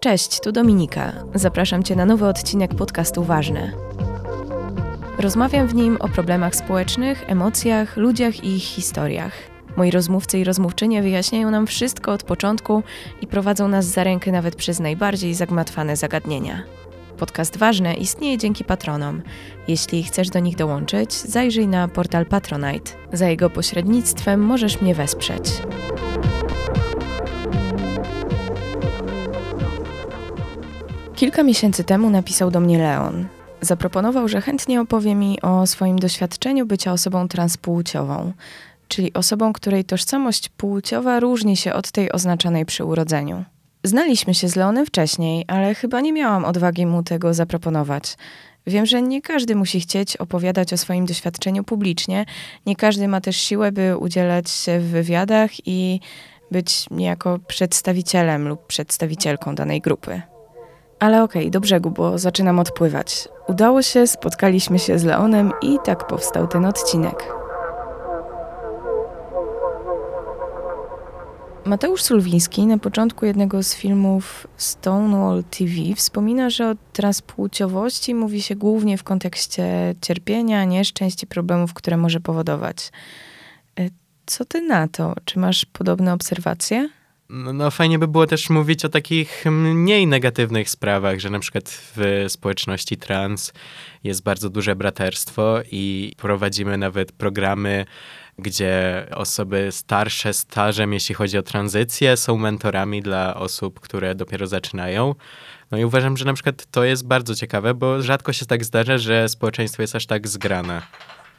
Cześć, tu Dominika. Zapraszam Cię na nowy odcinek podcastu Ważne. Rozmawiam w nim o problemach społecznych, emocjach, ludziach i ich historiach. Moi rozmówcy i rozmówczynie wyjaśniają nam wszystko od początku i prowadzą nas za rękę nawet przez najbardziej zagmatwane zagadnienia. Podcast Ważne istnieje dzięki patronom. Jeśli chcesz do nich dołączyć, zajrzyj na portal Patronite. Za jego pośrednictwem możesz mnie wesprzeć. Kilka miesięcy temu napisał do mnie Leon. Zaproponował, że chętnie opowie mi o swoim doświadczeniu bycia osobą transpłciową, czyli osobą, której tożsamość płciowa różni się od tej oznaczonej przy urodzeniu. Znaliśmy się z Leonem wcześniej, ale chyba nie miałam odwagi mu tego zaproponować. Wiem, że nie każdy musi chcieć opowiadać o swoim doświadczeniu publicznie, nie każdy ma też siłę, by udzielać się w wywiadach i być niejako przedstawicielem lub przedstawicielką danej grupy. Ale okej, okay, do brzegu, bo zaczynam odpływać. Udało się, spotkaliśmy się z Leonem i tak powstał ten odcinek. Mateusz Sulwiński na początku jednego z filmów Stonewall TV wspomina, że o transpłciowości mówi się głównie w kontekście cierpienia, nieszczęść i problemów, które może powodować. E, co ty na to? Czy masz podobne obserwacje? No, no, fajnie by było też mówić o takich mniej negatywnych sprawach, że na przykład w społeczności trans jest bardzo duże braterstwo i prowadzimy nawet programy, gdzie osoby starsze, starzem, jeśli chodzi o tranzycję, są mentorami dla osób, które dopiero zaczynają. No i uważam, że na przykład to jest bardzo ciekawe, bo rzadko się tak zdarza, że społeczeństwo jest aż tak zgrane.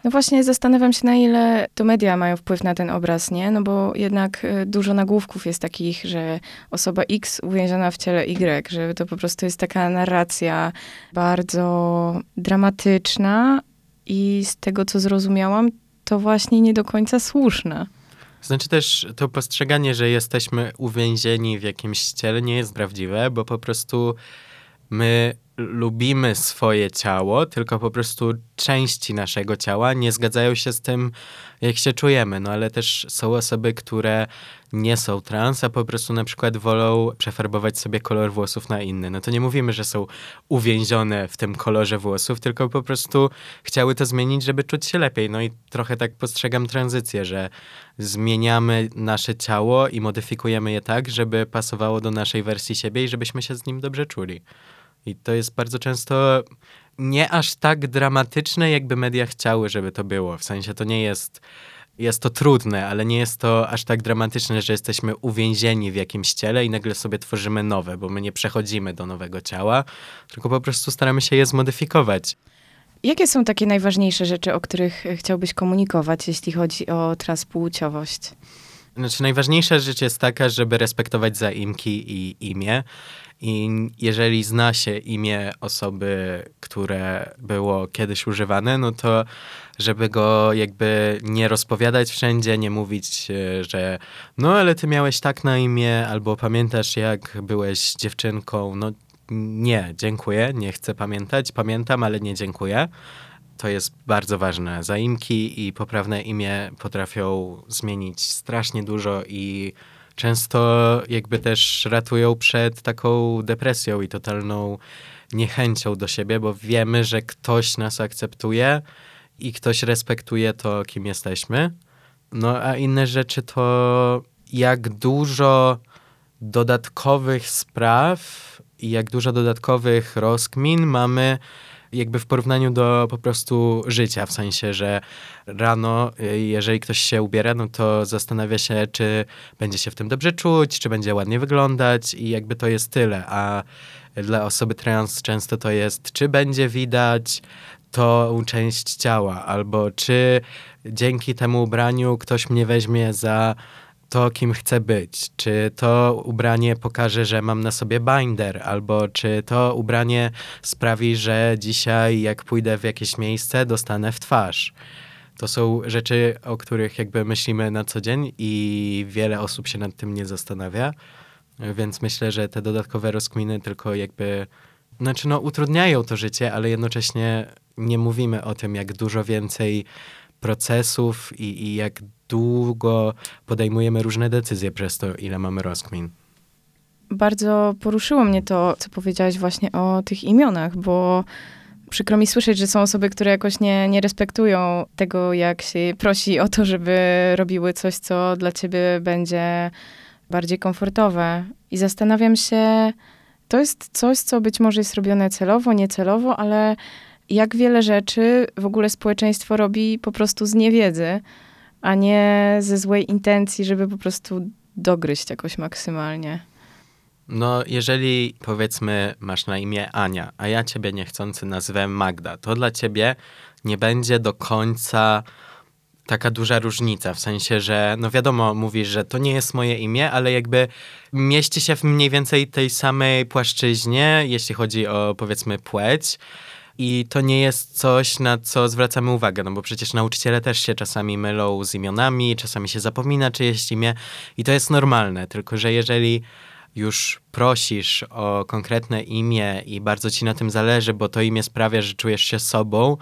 No właśnie zastanawiam się, na ile to media mają wpływ na ten obraz, nie? No bo jednak y, dużo nagłówków jest takich, że osoba X uwięziona w ciele Y, że to po prostu jest taka narracja bardzo dramatyczna i z tego, co zrozumiałam, to właśnie nie do końca słuszna. Znaczy też to postrzeganie, że jesteśmy uwięzieni w jakimś ciele nie jest prawdziwe, bo po prostu my lubimy swoje ciało, tylko po prostu części naszego ciała nie zgadzają się z tym, jak się czujemy. No ale też są osoby, które nie są trans, a po prostu na przykład wolą przefarbować sobie kolor włosów na inny. No to nie mówimy, że są uwięzione w tym kolorze włosów, tylko po prostu chciały to zmienić, żeby czuć się lepiej. No i trochę tak postrzegam tranzycję, że zmieniamy nasze ciało i modyfikujemy je tak, żeby pasowało do naszej wersji siebie i żebyśmy się z nim dobrze czuli. I to jest bardzo często nie aż tak dramatyczne, jakby media chciały, żeby to było. W sensie to nie jest. Jest to trudne, ale nie jest to aż tak dramatyczne, że jesteśmy uwięzieni w jakimś ciele i nagle sobie tworzymy nowe, bo my nie przechodzimy do nowego ciała, tylko po prostu staramy się je zmodyfikować. Jakie są takie najważniejsze rzeczy, o których chciałbyś komunikować, jeśli chodzi o transpłciowość? Znaczy, najważniejsza rzecz jest taka, żeby respektować zaimki i imię. I jeżeli zna się imię osoby, które było kiedyś używane, no to żeby go jakby nie rozpowiadać wszędzie, nie mówić, e, że no ale ty miałeś tak na imię, albo pamiętasz jak byłeś dziewczynką, no nie, dziękuję, nie chcę pamiętać, pamiętam, ale nie dziękuję. To jest bardzo ważne. Zaimki i poprawne imię potrafią zmienić strasznie dużo i często jakby też ratują przed taką depresją i totalną niechęcią do siebie, bo wiemy, że ktoś nas akceptuje i ktoś respektuje to, kim jesteśmy. No a inne rzeczy to jak dużo dodatkowych spraw i jak dużo dodatkowych rozkmin mamy jakby w porównaniu do po prostu życia, w sensie, że rano, y, jeżeli ktoś się ubiera, no to zastanawia się, czy będzie się w tym dobrze czuć, czy będzie ładnie wyglądać i jakby to jest tyle, a dla osoby trans często to jest, czy będzie widać tą część ciała, albo czy dzięki temu ubraniu ktoś mnie weźmie za to, kim chcę być. Czy to ubranie pokaże, że mam na sobie binder, albo czy to ubranie sprawi, że dzisiaj, jak pójdę w jakieś miejsce, dostanę w twarz. To są rzeczy, o których jakby myślimy na co dzień i wiele osób się nad tym nie zastanawia. Więc myślę, że te dodatkowe rozkminy tylko jakby, znaczy no utrudniają to życie, ale jednocześnie nie mówimy o tym, jak dużo więcej procesów i, i jak długo podejmujemy różne decyzje przez to, ile mamy rozkmin. bardzo poruszyło mnie to, co powiedziałaś właśnie o tych imionach, bo przykro mi słyszeć, że są osoby, które jakoś nie, nie respektują tego, jak się prosi o to, żeby robiły coś, co dla ciebie będzie bardziej komfortowe. I zastanawiam się, to jest coś, co być może jest robione celowo, niecelowo, ale jak wiele rzeczy w ogóle społeczeństwo robi po prostu z niewiedzy, a nie ze złej intencji, żeby po prostu dogryźć jakoś maksymalnie. No, jeżeli powiedzmy masz na imię Ania, a ja ciebie niechcący nazwę Magda, to dla ciebie nie będzie do końca taka duża różnica, w sensie, że no wiadomo, mówisz, że to nie jest moje imię, ale jakby mieści się w mniej więcej tej samej płaszczyźnie, jeśli chodzi o powiedzmy płeć. I to nie jest coś, na co zwracamy uwagę, no bo przecież nauczyciele też się czasami mylą z imionami, czasami się zapomina czyjeś imię i to jest normalne, tylko że jeżeli już prosisz o konkretne imię i bardzo ci na tym zależy, bo to imię sprawia, że czujesz się sobą,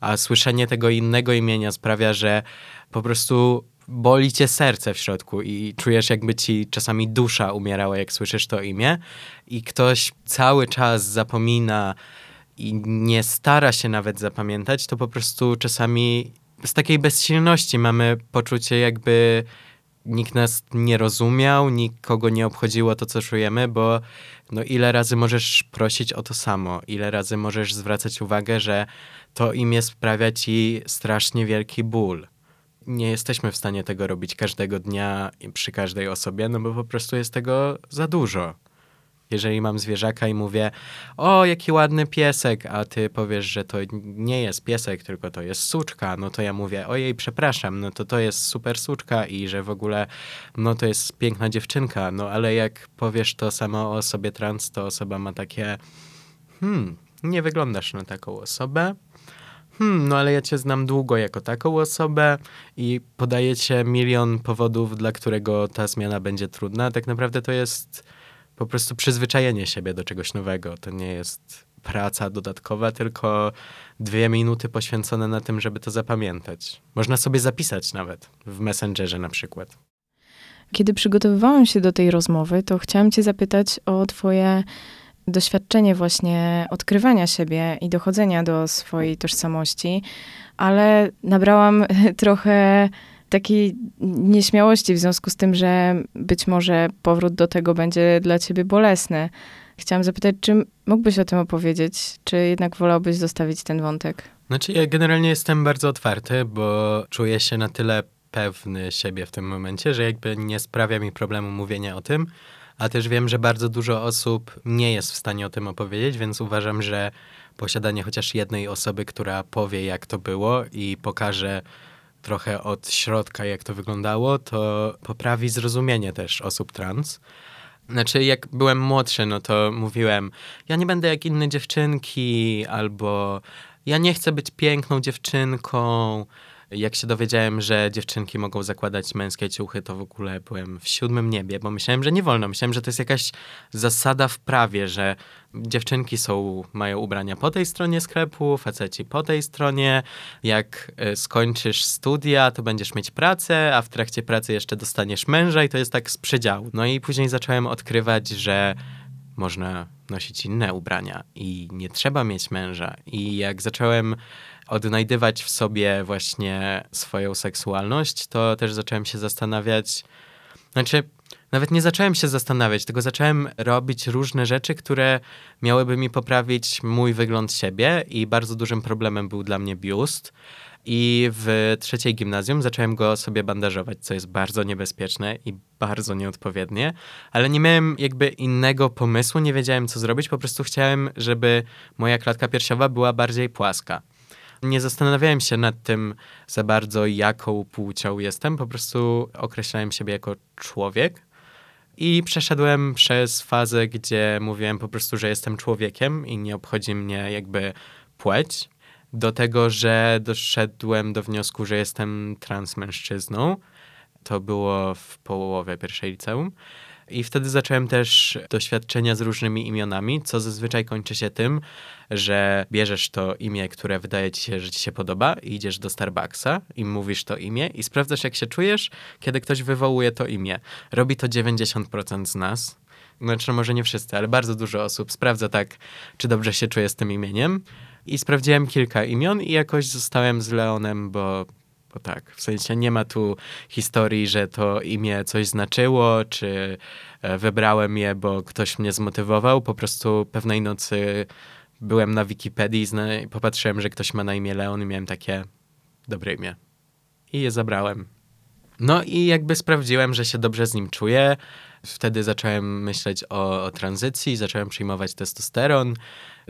a słyszenie tego innego imienia sprawia, że po prostu boli cię serce w środku i czujesz, jakby ci czasami dusza umierała, jak słyszysz to imię, i ktoś cały czas zapomina i nie stara się nawet zapamiętać, to po prostu czasami z takiej bezsilności mamy poczucie, jakby nikt nas nie rozumiał, nikogo nie obchodziło to, co czujemy, bo no ile razy możesz prosić o to samo, ile razy możesz zwracać uwagę, że to imię sprawia ci strasznie wielki ból. Nie jesteśmy w stanie tego robić każdego dnia przy każdej osobie, no bo po prostu jest tego za dużo. Jeżeli mam zwierzaka i mówię, o, jaki ładny piesek, a ty powiesz, że to nie jest piesek, tylko to jest suczka, no to ja mówię, ojej, przepraszam, no to to jest super suczka i że w ogóle, no to jest piękna dziewczynka, no ale jak powiesz to samo o osobie trans, to osoba ma takie, hmm, nie wyglądasz na taką osobę, hmm, no ale ja cię znam długo jako taką osobę i podajecie milion powodów, dla którego ta zmiana będzie trudna. Tak naprawdę to jest po prostu przyzwyczajenie siebie do czegoś nowego. To nie jest praca dodatkowa, tylko dwie minuty poświęcone na tym, żeby to zapamiętać. Można sobie zapisać nawet w Messengerze na przykład. Kiedy przygotowywałam się do tej rozmowy, to chciałam Cię zapytać o Twoje doświadczenie właśnie odkrywania siebie i dochodzenia do swojej tożsamości, ale nabrałam trochę takiej nieśmiałości w związku z tym, że być może powrót do tego będzie dla ciebie bolesny. Chciałam zapytać, czy mógłbyś o tym opowiedzieć, czy jednak wolałbyś zostawić ten wątek? Znaczy, ja generalnie jestem bardzo otwarty, bo czuję się na tyle pewny siebie w tym momencie, że jakby nie sprawia mi problemu mówienia o tym, a też wiem, że bardzo dużo osób nie jest w stanie o tym opowiedzieć, więc uważam, że posiadanie chociaż jednej osoby, która powie, jak to było i pokaże trochę od środka, jak to wyglądało, to poprawi zrozumienie też osób trans. Znaczy, jak byłem młodszy, no to mówiłem, ja nie będę jak inne dziewczynki, albo ja nie chcę być piękną dziewczynką, jak się dowiedziałem, że dziewczynki mogą zakładać męskie ciuchy, to w ogóle byłem w siódmym niebie, bo myślałem, że nie wolno. Myślałem, że to jest jakaś zasada w prawie, że dziewczynki są, mają ubrania po tej stronie sklepu, faceci po tej stronie. Jak e, skończysz studia, to będziesz mieć pracę, a w trakcie pracy jeszcze dostaniesz męża i to jest tak z przedziału. No i później zacząłem odkrywać, że można nosić inne ubrania i nie trzeba mieć męża. I jak zacząłem odnajdywać w sobie właśnie swoją seksualność, to też zacząłem się zastanawiać, znaczy nawet nie zacząłem się zastanawiać, tylko zacząłem robić różne rzeczy, które miałyby mi poprawić mój wygląd siebie i bardzo dużym problemem był dla mnie biust. I w trzeciej gimnazjum zacząłem go sobie bandażować, co jest bardzo niebezpieczne i bardzo nieodpowiednie, ale nie miałem jakby innego pomysłu, nie wiedziałem co zrobić, po prostu chciałem, żeby moja klatka piersiowa była bardziej płaska. Nie zastanawiałem się nad tym za bardzo, jaką płcią jestem, po prostu określałem siebie jako człowiek. I przeszedłem przez fazę, gdzie mówiłem po prostu, że jestem człowiekiem i nie obchodzi mnie jakby płeć do tego, że doszedłem do wniosku, że jestem transmężczyzną. To było w połowie pierwszej liceum. I wtedy zacząłem też doświadczenia z różnymi imionami, co zazwyczaj kończy się tym, że bierzesz to imię, które wydaje ci się, że ci się podoba, i idziesz do Starbucksa i mówisz to imię i sprawdzasz, jak się czujesz, kiedy ktoś wywołuje to imię. Robi to 90% z nas znaczy może nie wszyscy, ale bardzo dużo osób sprawdza tak, czy dobrze się czuję z tym imieniem. I sprawdziłem kilka imion i jakoś zostałem z Leonem, bo, bo tak, w sensie nie ma tu historii, że to imię coś znaczyło, czy e, wybrałem je, bo ktoś mnie zmotywował. Po prostu pewnej nocy byłem na Wikipedii i popatrzyłem, że ktoś ma na imię Leon i miałem takie dobre imię. I je zabrałem. No i jakby sprawdziłem, że się dobrze z nim czuję. Wtedy zacząłem myśleć o, o tranzycji, zacząłem przyjmować testosteron,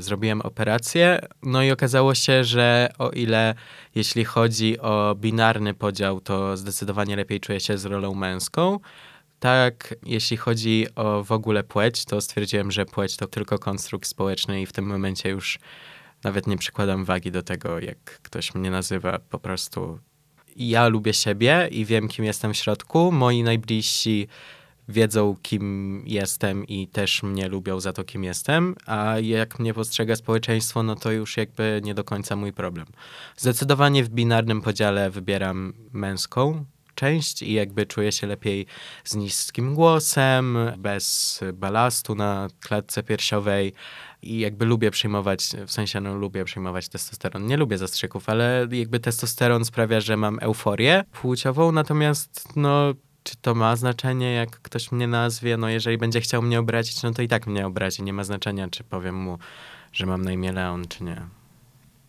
zrobiłem operację. No i okazało się, że o ile jeśli chodzi o binarny podział, to zdecydowanie lepiej czuję się z rolą męską. Tak, jeśli chodzi o w ogóle płeć, to stwierdziłem, że płeć to tylko konstrukt społeczny i w tym momencie już nawet nie przykładam wagi do tego, jak ktoś mnie nazywa. Po prostu ja lubię siebie i wiem, kim jestem w środku. Moi najbliżsi wiedzą, kim jestem i też mnie lubią za to, kim jestem, a jak mnie postrzega społeczeństwo, no to już jakby nie do końca mój problem. Zdecydowanie w binarnym podziale wybieram męską część i jakby czuję się lepiej z niskim głosem, bez balastu na klatce piersiowej i jakby lubię przyjmować, w sensie no lubię przyjmować testosteron. Nie lubię zastrzyków, ale jakby testosteron sprawia, że mam euforię płciową, natomiast no czy to ma znaczenie, jak ktoś mnie nazwie? No jeżeli będzie chciał mnie obrazić, no to i tak mnie obrazi. Nie ma znaczenia, czy powiem mu, że mam na imię Leon, czy nie.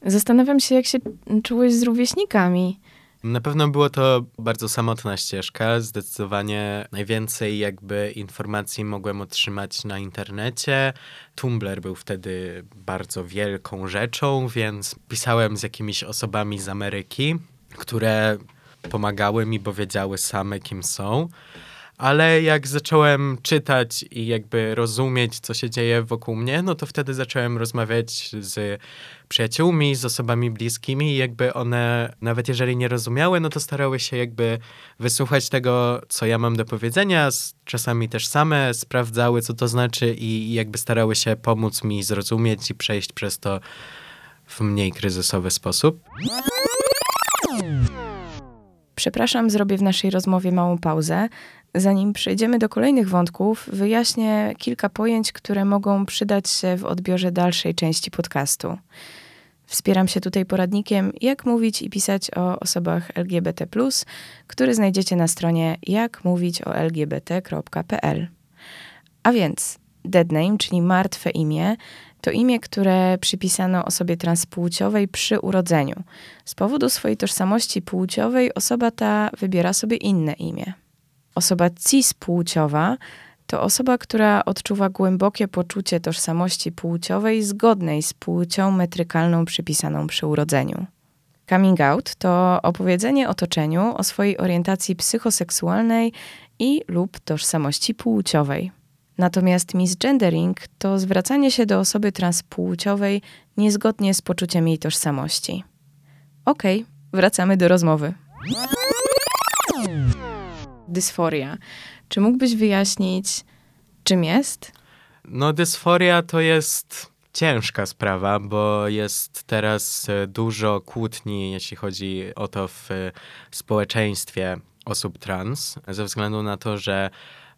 Zastanawiam się, jak się czułeś z rówieśnikami. Na pewno było to bardzo samotna ścieżka. Zdecydowanie najwięcej jakby informacji mogłem otrzymać na internecie. Tumblr był wtedy bardzo wielką rzeczą, więc pisałem z jakimiś osobami z Ameryki, które pomagały mi, bo wiedziały same, kim są. Ale jak zacząłem czytać i jakby rozumieć, co się dzieje wokół mnie, no to wtedy zacząłem rozmawiać z przyjaciółmi, z osobami bliskimi i jakby one, nawet jeżeli nie rozumiały, no to starały się jakby wysłuchać tego, co ja mam do powiedzenia. Czasami też same sprawdzały, co to znaczy i jakby starały się pomóc mi zrozumieć i przejść przez to w mniej kryzysowy sposób. Przepraszam, zrobię w naszej rozmowie małą pauzę. Zanim przejdziemy do kolejnych wątków, wyjaśnię kilka pojęć, które mogą przydać się w odbiorze dalszej części podcastu. Wspieram się tutaj poradnikiem, jak mówić i pisać o osobach LGBT, który znajdziecie na stronie jakmówić-o-lgbt.pl. A więc dead name, czyli martwe imię, to imię, które przypisano osobie transpłciowej przy urodzeniu. Z powodu swojej tożsamości płciowej osoba ta wybiera sobie inne imię. Osoba cispłciowa to osoba, która odczuwa głębokie poczucie tożsamości płciowej zgodnej z płcią metrykalną przypisaną przy urodzeniu. Coming out to opowiedzenie otoczeniu o swojej orientacji psychoseksualnej i lub tożsamości płciowej. Natomiast misgendering to zwracanie się do osoby transpłciowej niezgodnie z poczuciem jej tożsamości. Okej, okay, wracamy do rozmowy. Dysforia. Czy mógłbyś wyjaśnić, czym jest? No, dysforia to jest ciężka sprawa, bo jest teraz e, dużo kłótni, jeśli chodzi o to w e, społeczeństwie osób trans, ze względu na to, że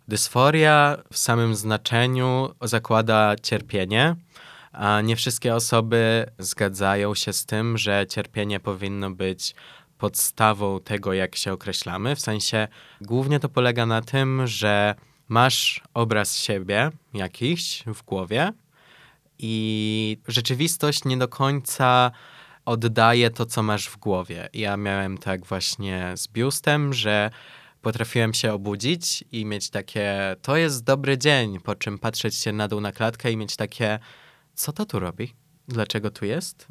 Dysforia w samym znaczeniu zakłada cierpienie, a nie wszystkie osoby zgadzają się z tym, że cierpienie powinno być podstawą tego, jak się określamy. W sensie głównie to polega na tym, że masz obraz siebie jakiś w głowie i rzeczywistość nie do końca oddaje to, co masz w głowie. Ja miałem tak właśnie z biustem, że potrafiłem się obudzić i mieć takie, to jest dobry dzień, po czym patrzeć się na dół na klatkę i mieć takie, co to tu robi? Dlaczego tu jest?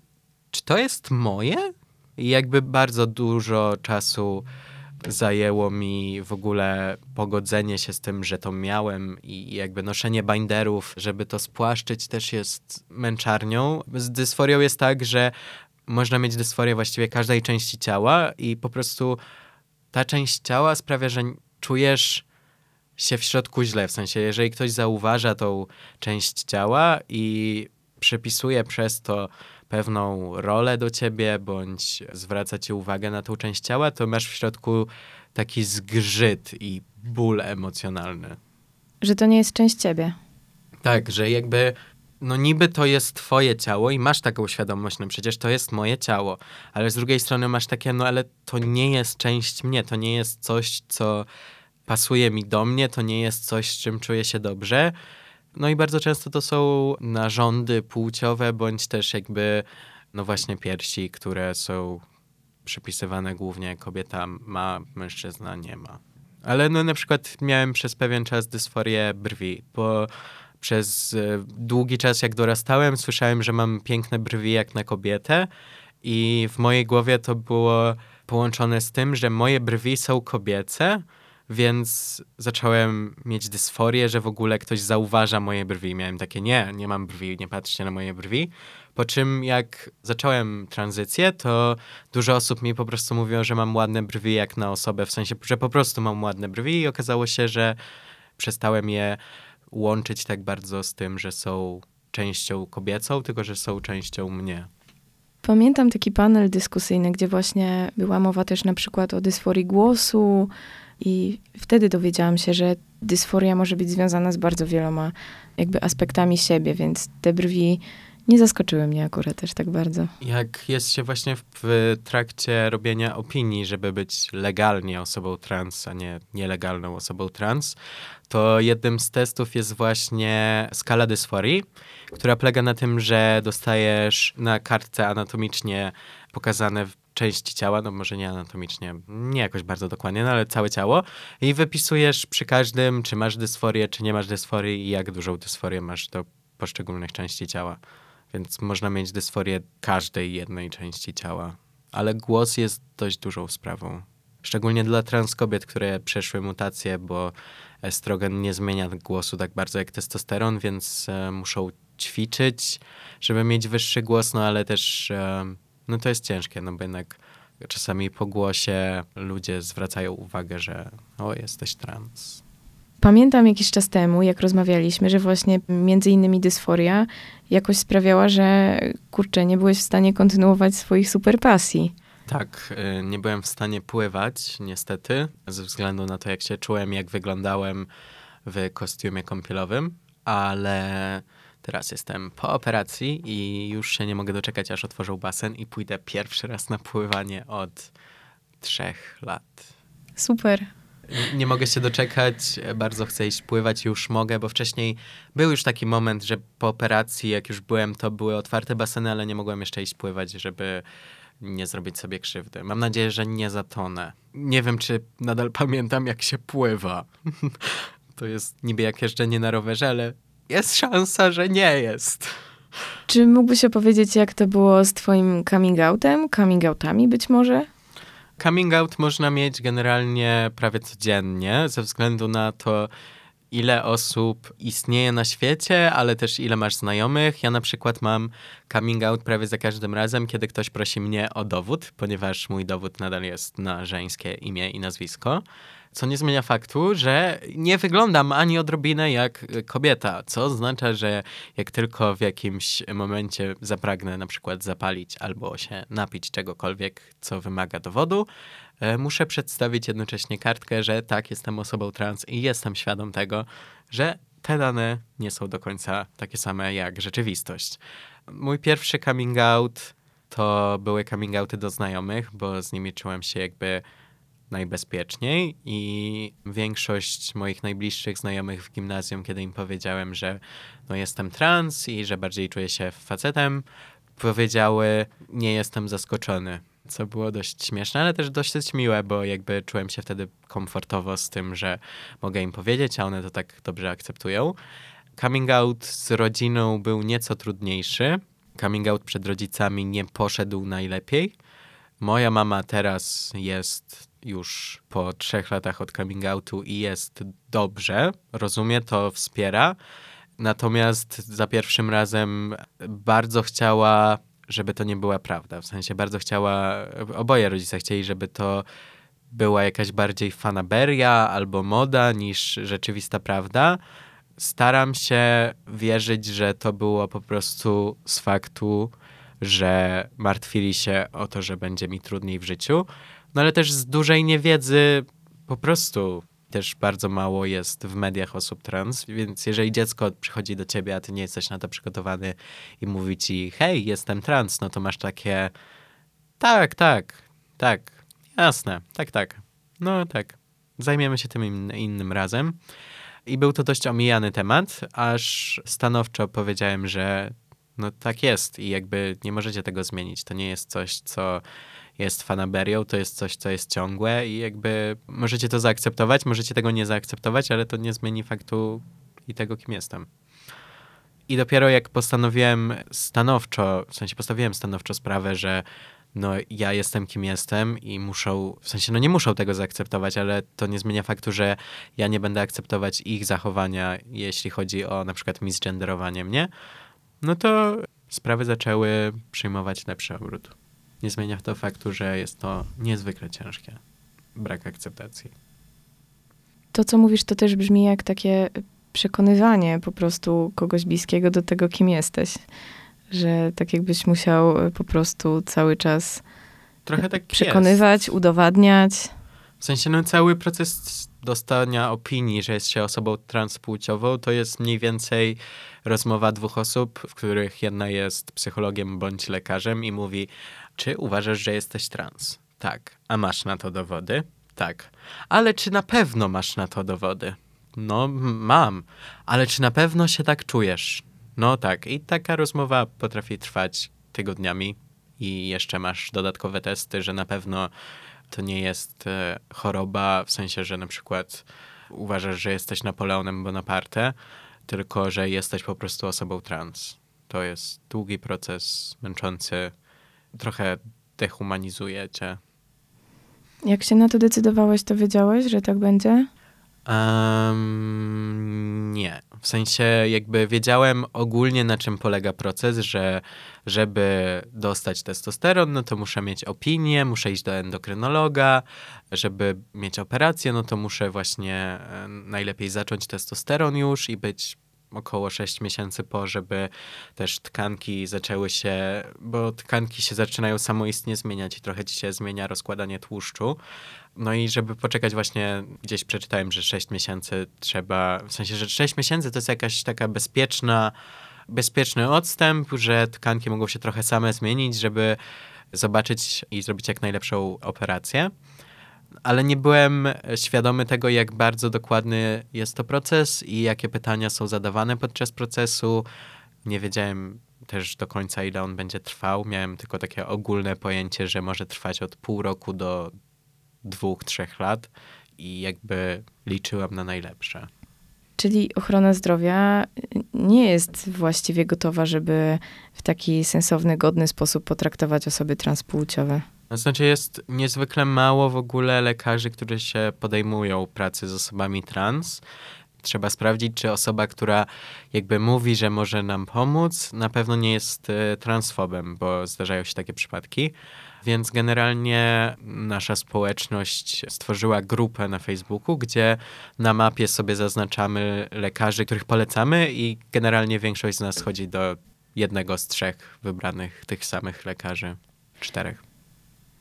Czy to jest moje? I jakby bardzo dużo czasu zajęło mi w ogóle pogodzenie się z tym, że to miałem i jakby noszenie binderów, żeby to spłaszczyć też jest męczarnią. Z dysforią jest tak, że można mieć dysforię właściwie każdej części ciała i po prostu ta część ciała sprawia, że czujesz się w środku źle. W sensie, jeżeli ktoś zauważa tą część ciała i przypisuje przez to pewną rolę do ciebie, bądź zwraca ci uwagę na tą część ciała, to masz w środku taki zgrzyt i ból emocjonalny. Że to nie jest część ciebie. Tak, że jakby, no niby to jest twoje ciało i masz taką świadomość, no przecież to jest moje ciało, ale z drugiej strony masz takie, no ale to nie jest część mnie, to nie jest coś, co pasuje mi do mnie, to nie jest coś, z czym czuję się dobrze. No i bardzo często to są narządy płciowe, bądź też jakby, no właśnie piersi, które są przypisywane głównie kobieta ma, mężczyzna nie ma. Ale no na przykład miałem przez pewien czas dysforię brwi, bo przez e, długi czas jak dorastałem słyszałem, że mam piękne brwi jak na kobietę i w mojej głowie to było połączone z tym, że moje brwi są kobiece, więc zacząłem mieć dysforię, że w ogóle ktoś zauważa moje brwi. Miałem takie, nie, nie mam brwi, nie patrzcie na moje brwi. Po czym jak zacząłem tranzycję, to dużo osób mi po prostu mówiło, że mam ładne brwi jak na osobę, w sensie, że po prostu mam ładne brwi i okazało się, że przestałem je łączyć tak bardzo z tym, że są częścią kobiecą, tylko że są częścią mnie. Pamiętam taki panel dyskusyjny, gdzie właśnie była mowa też na przykład o dysforii głosu i wtedy dowiedziałam się, że dysforia może być związana z bardzo wieloma jakby aspektami siebie, więc te brwi nie zaskoczyły mnie akurat też tak bardzo. Jak jest się właśnie w, w trakcie robienia opinii, żeby być legalnie osobą trans, a nie nielegalną osobą trans, to jednym z testów jest właśnie skala dysforii, która polega na tym, że dostajesz na kartce anatomicznie pokazane części ciała, no może nie anatomicznie, nie jakoś bardzo dokładnie, no ale całe ciało i wypisujesz przy każdym, czy masz dysforię, czy nie masz dysforii i jak dużą dysforię masz do poszczególnych części ciała. Więc można mieć dysforię każdej jednej części ciała. Ale głos jest dość dużą sprawą. Szczególnie dla trans kobiet, które przeszły mutacje, bo estrogen nie zmienia głosu tak bardzo jak testosteron, więc e, muszą ćwiczyć, żeby mieć wyższy głos, no ale też e, no to jest ciężkie, no bo jednak czasami po głosie ludzie zwracają uwagę, że o, jesteś trans. Pamiętam jakiś czas temu, jak rozmawialiśmy, że właśnie między innymi dysforia jakoś sprawiała, że kurczę, nie byłeś w stanie kontynuować swoich super pasji. Tak, y, nie byłem w stanie pływać, niestety, ze względu na to, jak się czułem, jak wyglądałem w kostiumie kąpielowym, ale teraz jestem po operacji i już się nie mogę doczekać, aż otworzą basen i pójdę pierwszy raz na pływanie od trzech lat. Super. Nie mogę się doczekać, bardzo chcę iść pływać, już mogę, bo wcześniej był już taki moment, że po operacji, jak już byłem, to były otwarte baseny, ale nie mogłem jeszcze iść pływać, żeby nie zrobić sobie krzywdy. Mam nadzieję, że nie zatonę. Nie wiem, czy nadal pamiętam, jak się pływa. to jest niby jak jeżdżenie na rowerze, ale jest szansa, że nie jest. Czy mógłbyś opowiedzieć, jak to było z twoim coming outem, coming outami być może? Coming out można mieć generalnie prawie codziennie, ze względu na to, ile osób istnieje na świecie, ale też ile masz znajomych. Ja na przykład mam coming out prawie za każdym razem, kiedy ktoś prosi mnie o dowód, ponieważ mój dowód nadal jest na żeńskie imię i nazwisko. Co nie zmienia faktu, że nie wyglądam ani odrobinę jak kobieta, co oznacza, że jak tylko w jakimś momencie zapragnę na przykład zapalić albo się napić czegokolwiek, co wymaga dowodu, e, muszę przedstawić jednocześnie kartkę, że tak, jestem osobą trans i jestem świadom tego, że te dane nie są do końca takie same jak rzeczywistość. Mój pierwszy coming out to były coming outy do znajomych, bo z nimi czułem się jakby najbezpieczniej i większość moich najbliższych znajomych w gimnazjum, kiedy im powiedziałem, że no jestem trans i że bardziej czuję się facetem, powiedziały, nie jestem zaskoczony. Co było dość śmieszne, ale też dosyć miłe, bo jakby czułem się wtedy komfortowo z tym, że mogę im powiedzieć, a one to tak dobrze akceptują. Coming out z rodziną był nieco trudniejszy. Coming out przed rodzicami nie poszedł najlepiej. Moja mama teraz jest już po trzech latach od coming outu i jest dobrze, rozumie to, wspiera. Natomiast za pierwszym razem bardzo chciała, żeby to nie była prawda. W sensie bardzo chciała, oboje rodzice chcieli, żeby to była jakaś bardziej fanaberia albo moda niż rzeczywista prawda. Staram się wierzyć, że to było po prostu z faktu, że martwili się o to, że będzie mi trudniej w życiu no ale też z dużej niewiedzy po prostu też bardzo mało jest w mediach osób trans, więc jeżeli dziecko przychodzi do ciebie, a ty nie jesteś na to przygotowany i mówi ci, hej, jestem trans, no to masz takie, tak, tak, tak, jasne, tak, tak, no tak, zajmiemy się tym in, innym razem. I był to dość omijany temat, aż stanowczo powiedziałem, że no tak jest i jakby nie możecie tego zmienić. To nie jest coś, co jest fanaberią, to jest coś, co jest ciągłe i jakby możecie to zaakceptować, możecie tego nie zaakceptować, ale to nie zmieni faktu i tego, kim jestem. I dopiero jak postanowiłem stanowczo, w sensie postawiłem stanowczo sprawę, że no ja jestem kim jestem i muszą, w sensie no nie muszą tego zaakceptować, ale to nie zmienia faktu, że ja nie będę akceptować ich zachowania, jeśli chodzi o na przykład misgenderowanie mnie, no to sprawy zaczęły przyjmować lepszy obrót. Nie zmienia to faktu, że jest to niezwykle ciężkie. Brak akceptacji. To, co mówisz, to też brzmi jak takie przekonywanie po prostu kogoś bliskiego do tego, kim jesteś. Że tak jakbyś musiał po prostu cały czas Trochę tak przekonywać, jest. udowadniać. W sensie, no cały proces dostania opinii, że jest się osobą transpłciową, to jest mniej więcej rozmowa dwóch osób, w których jedna jest psychologiem bądź lekarzem i mówi, czy uważasz, że jesteś trans? Tak. A masz na to dowody? Tak. Ale czy na pewno masz na to dowody? No, mam. Ale czy na pewno się tak czujesz? No tak. I taka rozmowa potrafi trwać tygodniami i jeszcze masz dodatkowe testy, że na pewno to nie jest e, choroba, w sensie, że na przykład uważasz, że jesteś Napoleonem Bonaparte, tylko że jesteś po prostu osobą trans. To jest długi proces, męczący, trochę dehumanizuje cię. Jak się na to decydowałeś, to wiedziałeś, że tak będzie? Um, nie. W sensie jakby wiedziałem ogólnie na czym polega proces, że żeby dostać testosteron, no to muszę mieć opinię, muszę iść do endokrynologa, żeby mieć operację, no to muszę właśnie najlepiej zacząć testosteron już i być około 6 miesięcy po, żeby też tkanki zaczęły się, bo tkanki się zaczynają samoistnie zmieniać i trochę ci się zmienia rozkładanie tłuszczu. No i żeby poczekać właśnie, gdzieś przeczytałem, że 6 miesięcy trzeba, w sensie, że 6 miesięcy to jest jakaś taka bezpieczna, bezpieczny odstęp, że tkanki mogą się trochę same zmienić, żeby zobaczyć i zrobić jak najlepszą operację ale nie byłem świadomy tego, jak bardzo dokładny jest to proces i jakie pytania są zadawane podczas procesu. Nie wiedziałem też do końca, ile on będzie trwał. Miałem tylko takie ogólne pojęcie, że może trwać od pół roku do dwóch, trzech lat i jakby liczyłem na najlepsze. Czyli ochrona zdrowia nie jest właściwie gotowa, żeby w taki sensowny, godny sposób potraktować osoby transpłciowe. To znaczy jest niezwykle mało w ogóle lekarzy, którzy się podejmują pracy z osobami trans. Trzeba sprawdzić, czy osoba, która jakby mówi, że może nam pomóc, na pewno nie jest e, transfobem, bo zdarzają się takie przypadki. Więc generalnie nasza społeczność stworzyła grupę na Facebooku, gdzie na mapie sobie zaznaczamy lekarzy, których polecamy i generalnie większość z nas chodzi do jednego z trzech wybranych tych samych lekarzy. Czterech.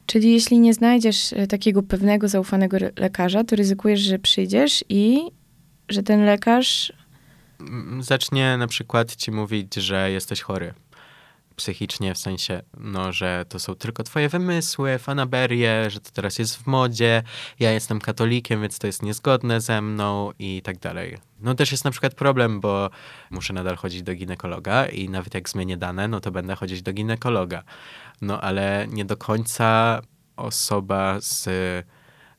Czyli jeśli nie znajdziesz e, takiego pewnego, zaufanego lekarza, to ryzykujesz, że przyjdziesz i że ten lekarz. Zacznie na przykład ci mówić, że jesteś chory psychicznie, w sensie, no, że to są tylko twoje wymysły, fanaberie, że to teraz jest w modzie, ja jestem katolikiem, więc to jest niezgodne ze mną i tak dalej. No też jest na przykład problem, bo muszę nadal chodzić do ginekologa i nawet jak zmienię dane, no to będę chodzić do ginekologa. No ale nie do końca osoba z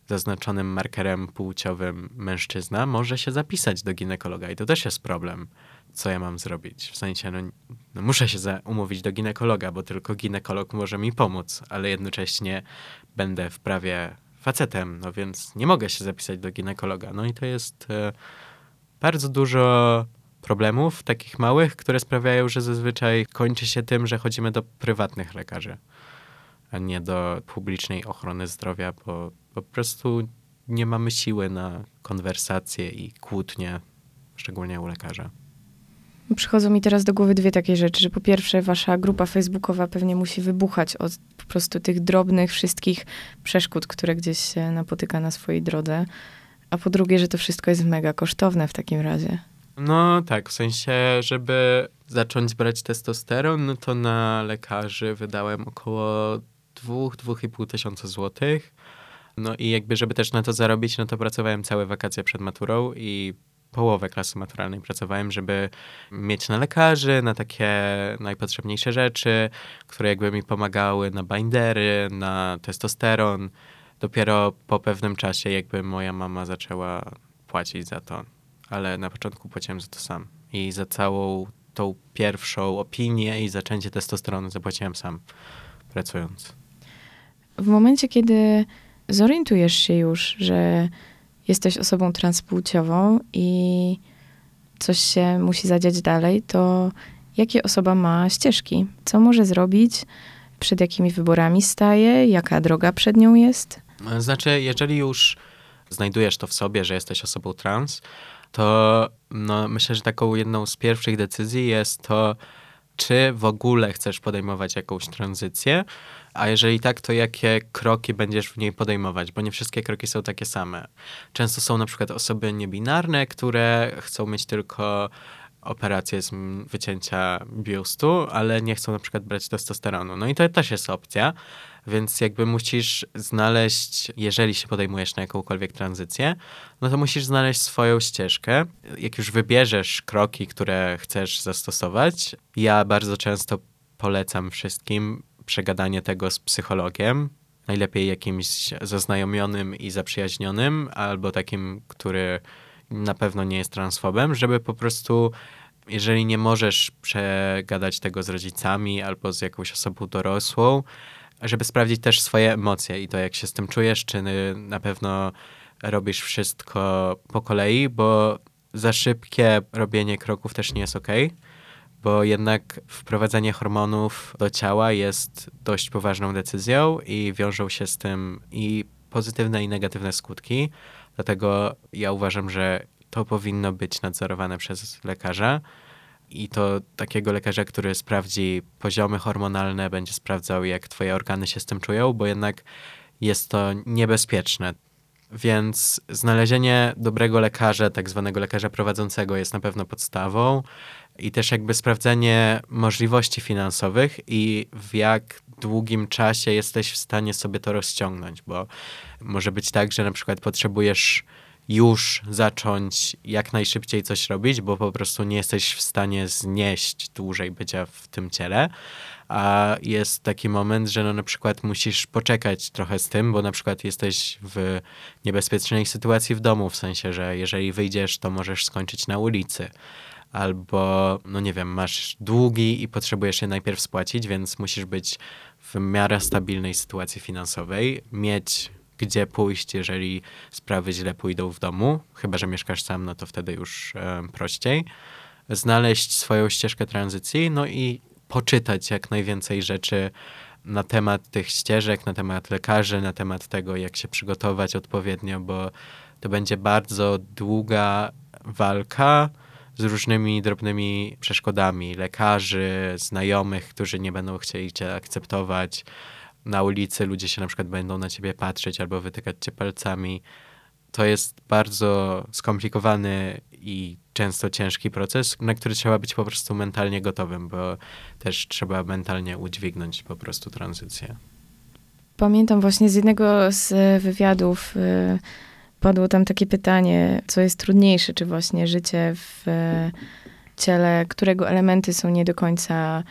zaznaczonym markerem płciowym mężczyzna może się zapisać do ginekologa i to też jest problem co ja mam zrobić. W sensie, no, no muszę się umówić do ginekologa, bo tylko ginekolog może mi pomóc, ale jednocześnie będę w prawie facetem, no więc nie mogę się zapisać do ginekologa. No i to jest e, bardzo dużo problemów, takich małych, które sprawiają, że zazwyczaj kończy się tym, że chodzimy do prywatnych lekarzy, a nie do publicznej ochrony zdrowia, bo po prostu nie mamy siły na konwersacje i kłótnie, szczególnie u lekarza. Przychodzą mi teraz do głowy dwie takie rzeczy, że po pierwsze wasza grupa facebookowa pewnie musi wybuchać od po prostu tych drobnych wszystkich przeszkód, które gdzieś się napotyka na swojej drodze. A po drugie, że to wszystko jest mega kosztowne w takim razie. No tak, w sensie, żeby zacząć brać testosteron, no to na lekarzy wydałem około 2-2,5 tysiąca złotych. No i jakby, żeby też na to zarobić, no to pracowałem całe wakacje przed maturą i połowę klasy maturalnej pracowałem, żeby mieć na lekarzy, na takie najpotrzebniejsze rzeczy, które jakby mi pomagały na bindery, na testosteron. Dopiero po pewnym czasie jakby moja mama zaczęła płacić za to, ale na początku płaciłem za to sam. I za całą tą pierwszą opinię i zaczęcie testosteronu zapłaciłem sam, pracując. W momencie, kiedy zorientujesz się już, że jesteś osobą transpłciową i coś się musi zadziać dalej, to jakie osoba ma ścieżki? Co może zrobić? Przed jakimi wyborami staje? Jaka droga przed nią jest? Znaczy, jeżeli już znajdujesz to w sobie, że jesteś osobą trans, to no, myślę, że taką jedną z pierwszych decyzji jest to, czy w ogóle chcesz podejmować jakąś tranzycję, a jeżeli tak, to jakie kroki będziesz w niej podejmować, bo nie wszystkie kroki są takie same. Często są na przykład osoby niebinarne, które chcą mieć tylko operację z wycięcia biustu, ale nie chcą na przykład brać testosteronu. No i to też jest opcja, więc jakby musisz znaleźć, jeżeli się podejmujesz na jakąkolwiek tranzycję, no to musisz znaleźć swoją ścieżkę. Jak już wybierzesz kroki, które chcesz zastosować, ja bardzo często polecam wszystkim przegadanie tego z psychologiem, najlepiej jakimś zaznajomionym i zaprzyjaźnionym, albo takim, który na pewno nie jest transfobem, żeby po prostu, jeżeli nie możesz przegadać tego z rodzicami albo z jakąś osobą dorosłą, żeby sprawdzić też swoje emocje i to, jak się z tym czujesz, czy na pewno robisz wszystko po kolei, bo za szybkie robienie kroków też nie jest ok, bo jednak wprowadzenie hormonów do ciała jest dość poważną decyzją i wiążą się z tym i pozytywne i negatywne skutki. Dlatego ja uważam, że to powinno być nadzorowane przez lekarza i to takiego lekarza, który sprawdzi poziomy hormonalne, będzie sprawdzał, jak twoje organy się z tym czują, bo jednak jest to niebezpieczne. Więc znalezienie dobrego lekarza, tak zwanego lekarza prowadzącego, jest na pewno podstawą i też jakby sprawdzenie możliwości finansowych i w jak długim czasie jesteś w stanie sobie to rozciągnąć, bo może być tak, że na przykład potrzebujesz już zacząć jak najszybciej coś robić, bo po prostu nie jesteś w stanie znieść dłużej bycia w tym ciele. A jest taki moment, że no na przykład musisz poczekać trochę z tym, bo na przykład jesteś w niebezpiecznej sytuacji w domu, w sensie, że jeżeli wyjdziesz, to możesz skończyć na ulicy. Albo, no nie wiem, masz długi i potrzebujesz je najpierw spłacić, więc musisz być w miarę stabilnej sytuacji finansowej, mieć gdzie pójść, jeżeli sprawy źle pójdą w domu, chyba że mieszkasz sam, no to wtedy już e, prościej. Znaleźć swoją ścieżkę tranzycji, no i poczytać jak najwięcej rzeczy na temat tych ścieżek, na temat lekarzy, na temat tego, jak się przygotować odpowiednio, bo to będzie bardzo długa walka z różnymi drobnymi przeszkodami lekarzy, znajomych, którzy nie będą chcieli cię akceptować na ulicy ludzie się na przykład będą na ciebie patrzeć albo wytykać cię palcami. To jest bardzo skomplikowany i często ciężki proces, na który trzeba być po prostu mentalnie gotowym, bo też trzeba mentalnie udźwignąć po prostu tranzycję. Pamiętam właśnie z jednego z wywiadów y, padło tam takie pytanie, co jest trudniejsze, czy właśnie życie w ciele, którego elementy są nie do końca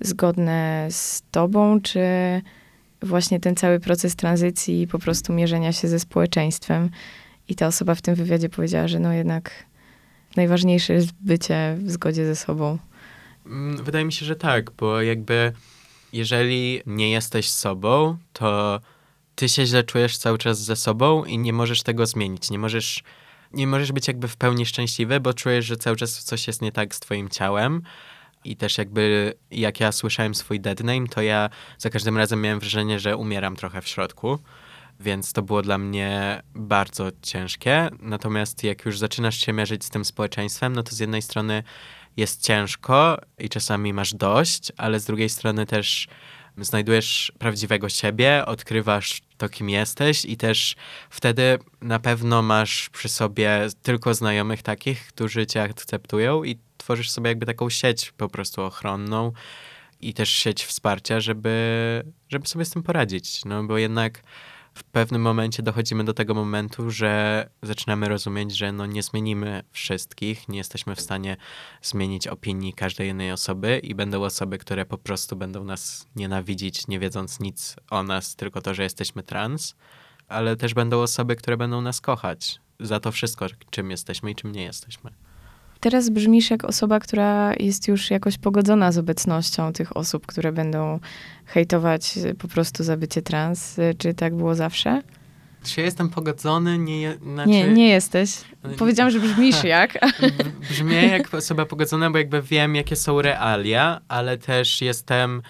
zgodne z tobą, czy właśnie ten cały proces tranzycji i po prostu mierzenia się ze społeczeństwem. I ta osoba w tym wywiadzie powiedziała, że no jednak najważniejsze jest bycie w zgodzie ze sobą. Mm, wydaje mi się, że tak, bo jakby jeżeli nie jesteś sobą, to ty się źle czujesz cały czas ze sobą i nie możesz tego zmienić. Nie możesz, nie możesz być jakby w pełni szczęśliwy, bo czujesz, że cały czas coś jest nie tak z twoim ciałem i też jakby jak ja słyszałem swój dead name, to ja za każdym razem miałem wrażenie, że umieram trochę w środku. Więc to było dla mnie bardzo ciężkie. Natomiast jak już zaczynasz się mierzyć z tym społeczeństwem, no to z jednej strony jest ciężko i czasami masz dość, ale z drugiej strony też znajdujesz prawdziwego siebie, odkrywasz to, kim jesteś i też wtedy na pewno masz przy sobie tylko znajomych takich, którzy cię akceptują i tworzysz sobie jakby taką sieć po prostu ochronną i też sieć wsparcia, żeby, żeby sobie z tym poradzić. No bo jednak w pewnym momencie dochodzimy do tego momentu, że zaczynamy rozumieć, że no nie zmienimy wszystkich, nie jesteśmy w stanie zmienić opinii każdej innej osoby i będą osoby, które po prostu będą nas nienawidzić, nie wiedząc nic o nas, tylko to, że jesteśmy trans, ale też będą osoby, które będą nas kochać za to wszystko, czym jesteśmy i czym nie jesteśmy. Teraz brzmisz jak osoba, która jest już jakoś pogodzona z obecnością tych osób, które będą hejtować po prostu za bycie trans. Czy tak było zawsze? Czy ja jestem pogodzony? Nie, znaczy, Nie, nie jesteś. Powiedziałam, że brzmisz jak. Brzmię jak osoba pogodzona, bo jakby wiem, jakie są realia, ale też jestem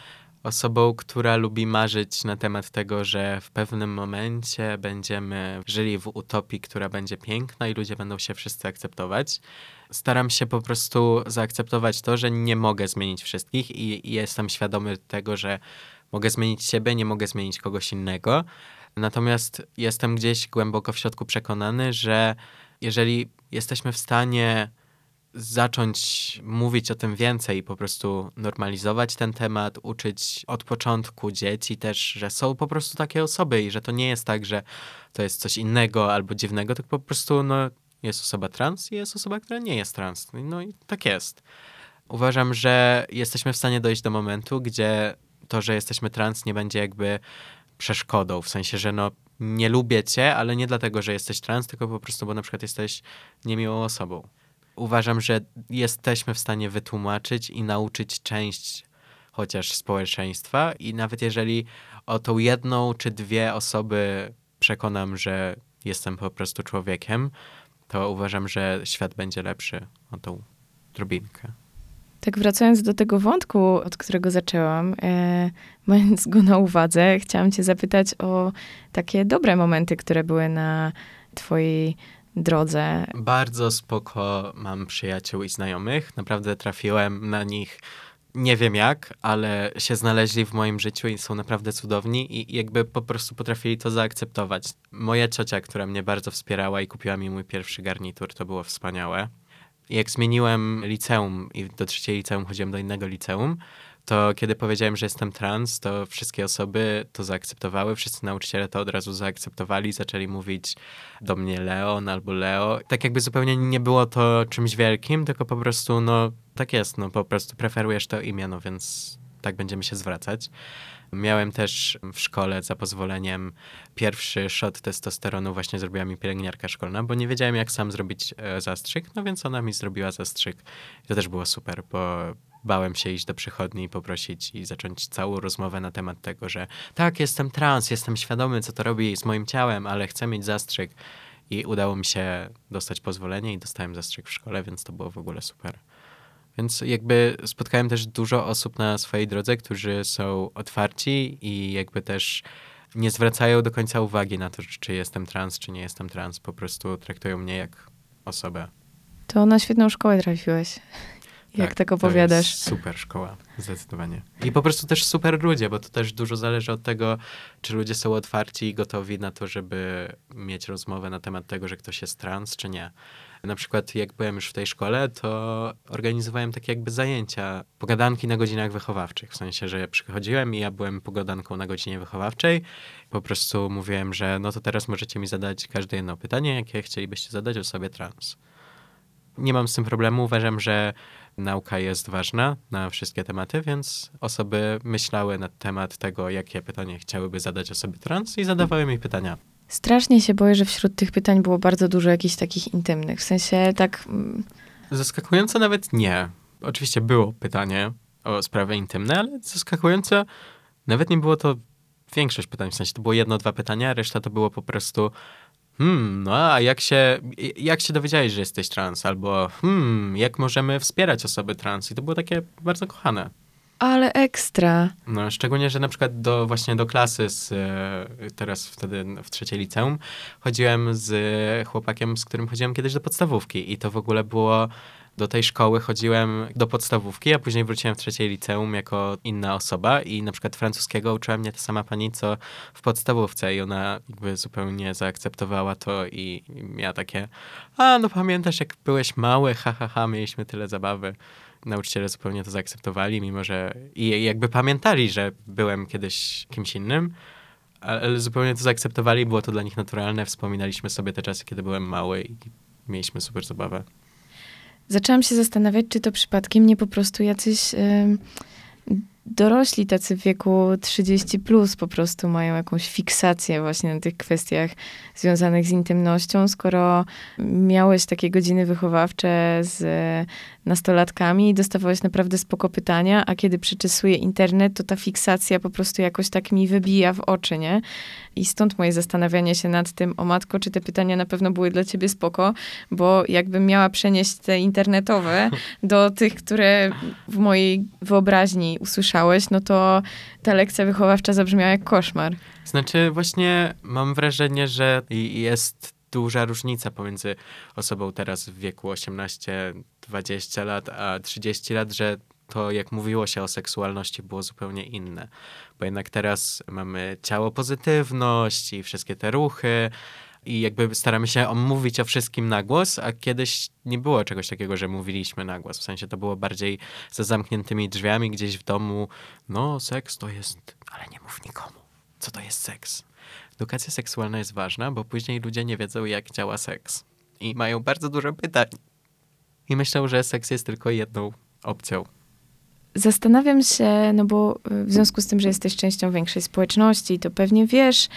osobą, która lubi marzyć na temat tego, że w pewnym momencie będziemy żyli w utopii, która będzie piękna i ludzie będą się wszyscy akceptować. Staram się po prostu zaakceptować to, że nie mogę zmienić wszystkich i, i jestem świadomy tego, że mogę zmienić siebie, nie mogę zmienić kogoś innego. Natomiast jestem gdzieś głęboko w środku przekonany, że jeżeli jesteśmy w stanie zacząć mówić o tym więcej, po prostu normalizować ten temat, uczyć od początku dzieci też, że są po prostu takie osoby i że to nie jest tak, że to jest coś innego albo dziwnego, tylko po prostu no, jest osoba trans i jest osoba, która nie jest trans. No i tak jest. Uważam, że jesteśmy w stanie dojść do momentu, gdzie to, że jesteśmy trans nie będzie jakby przeszkodą, w sensie, że no nie lubię cię, ale nie dlatego, że jesteś trans, tylko po prostu, bo na przykład jesteś niemiłą osobą. Uważam, że jesteśmy w stanie wytłumaczyć i nauczyć część chociaż społeczeństwa i nawet jeżeli o tą jedną czy dwie osoby przekonam, że jestem po prostu człowiekiem, to uważam, że świat będzie lepszy o tą drobinkę. Tak wracając do tego wątku, od którego zaczęłam, e, mając go na uwadze, chciałam cię zapytać o takie dobre momenty, które były na twojej drodze. Bardzo spoko mam przyjaciół i znajomych. Naprawdę trafiłem na nich nie wiem jak, ale się znaleźli w moim życiu i są naprawdę cudowni i jakby po prostu potrafili to zaakceptować. Moja ciocia, która mnie bardzo wspierała i kupiła mi mój pierwszy garnitur, to było wspaniałe. Jak zmieniłem liceum i do trzeciej liceum chodziłem do innego liceum, to kiedy powiedziałem, że jestem trans, to wszystkie osoby to zaakceptowały, wszyscy nauczyciele to od razu zaakceptowali, zaczęli mówić do mnie Leon albo Leo. Tak jakby zupełnie nie było to czymś wielkim, tylko po prostu, no tak jest, no po prostu preferujesz to imię, no więc tak będziemy się zwracać. Miałem też w szkole za pozwoleniem pierwszy shot testosteronu właśnie zrobiła mi pielęgniarka szkolna, bo nie wiedziałem jak sam zrobić e, zastrzyk, no więc ona mi zrobiła zastrzyk. I to też było super, bo bałem się iść do przychodni i poprosić i zacząć całą rozmowę na temat tego, że tak, jestem trans, jestem świadomy, co to robi z moim ciałem, ale chcę mieć zastrzyk. I udało mi się dostać pozwolenie i dostałem zastrzyk w szkole, więc to było w ogóle super. Więc jakby spotkałem też dużo osób na swojej drodze, którzy są otwarci i jakby też nie zwracają do końca uwagi na to, czy jestem trans, czy nie jestem trans. Po prostu traktują mnie jak osobę. To na świetną szkołę trafiłeś. Jak tak, opowiadasz. To jest super szkoła, zdecydowanie. I po prostu też super ludzie, bo to też dużo zależy od tego, czy ludzie są otwarci i gotowi na to, żeby mieć rozmowę na temat tego, że ktoś jest trans, czy nie. Na przykład jak byłem już w tej szkole, to organizowałem takie jakby zajęcia, pogadanki na godzinach wychowawczych. W sensie, że przychodziłem i ja byłem pogadanką na godzinie wychowawczej. Po prostu mówiłem, że no to teraz możecie mi zadać każde jedno pytanie, jakie chcielibyście zadać osobie trans. Nie mam z tym problemu. Uważam, że nauka jest ważna na wszystkie tematy, więc osoby myślały na temat tego, jakie pytanie chciałyby zadać osobie trans i zadawały mi pytania. Strasznie się boję, że wśród tych pytań było bardzo dużo jakichś takich intymnych. W sensie tak. mm, Zaskakująco nawet nie. Oczywiście było pytanie o sprawy intymne, ale zaskakująco nawet nie było to większość pytań. W sensie to było jedno, dwa pytania, reszta to było po prostu hmm, no a jak się, jak się dowiedziałeś, że jesteś trans? Albo hmm, jak możemy wspierać osoby trans? I to było takie bardzo kochane. Ale ekstra. No, szczególnie, że na przykład do, właśnie do klasy z, e, teraz wtedy w trzeciej liceum chodziłem z chłopakiem, z którym chodziłem kiedyś do podstawówki i to w ogóle było do tej szkoły chodziłem do podstawówki, a później wróciłem w trzeciej liceum jako inna osoba i na przykład francuskiego uczyła mnie ta sama pani, co w podstawówce i ona jakby zupełnie zaakceptowała to i, miała takie, a no pamiętasz jak byłeś mały, ha, ha, ha, mieliśmy tyle zabawy. Nauczyciele zupełnie to zaakceptowali, mimo że i jakby pamiętali, że byłem kiedyś kimś innym, ale zupełnie to zaakceptowali, było to dla nich naturalne. Wspominaliśmy sobie te czasy, kiedy byłem mały i mieliśmy super zabawę. Zaczęłam się zastanawiać, czy to przypadkiem nie po prostu jacyś y, dorośli tacy w wieku 30 plus po prostu mają jakąś fiksację właśnie na tych kwestiach związanych z intymnością, skoro miałeś takie godziny wychowawcze z nastolatkami i dostawałeś naprawdę spoko pytania, a kiedy przyczesuję internet, to ta fiksacja po prostu jakoś tak mi wybija w oczy, nie? I stąd moje zastanawianie się nad tym, o matko, czy te pytania na pewno były dla ciebie spoko, bo jakbym miała przenieść te internetowe do tych, które w mojej wyobraźni usłyszałeś, no to ta lekcja wychowawcza zabrzmiała jak koszmar. Znaczy, właśnie mam wrażenie, że jest duża różnica pomiędzy osobą teraz w wieku 18-20 lat, a 30 lat, że to jak mówiło się o seksualności było zupełnie inne. Bo jednak teraz mamy ciało pozytywność i wszystkie te ruchy i jakby staramy się mówić o wszystkim na głos, a kiedyś nie było czegoś takiego, że mówiliśmy na głos. W sensie to było bardziej za zamkniętymi drzwiami gdzieś w domu. No, seks to jest, ale nie mów nikomu. Co to jest seks? Edukacja seksualna jest ważna, bo później ludzie nie wiedzą, jak działa seks. I mają bardzo dużo pytań. I myślą, że seks jest tylko jedną opcją. Zastanawiam się, no bo w związku z tym, że jesteś częścią większej społeczności, to pewnie wiesz,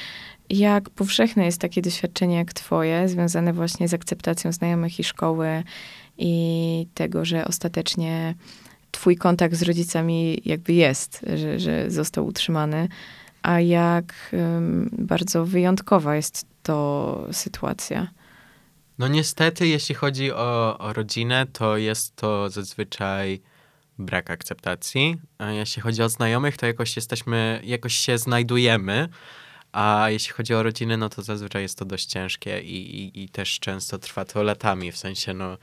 jak powszechne jest takie doświadczenie jak twoje, związane właśnie z akceptacją znajomych i szkoły i tego, że ostatecznie twój kontakt z rodzicami jakby jest, że, że został utrzymany, a jak um, bardzo wyjątkowa jest to sytuacja. No niestety, jeśli chodzi o, o rodzinę, to jest to zazwyczaj brak akceptacji. A jeśli chodzi o znajomych, to jakoś jesteśmy, jakoś się znajdujemy. A jeśli chodzi o rodzinę, no to zazwyczaj jest to dość ciężkie i, i, i też często trwa to latami. W sensie, no,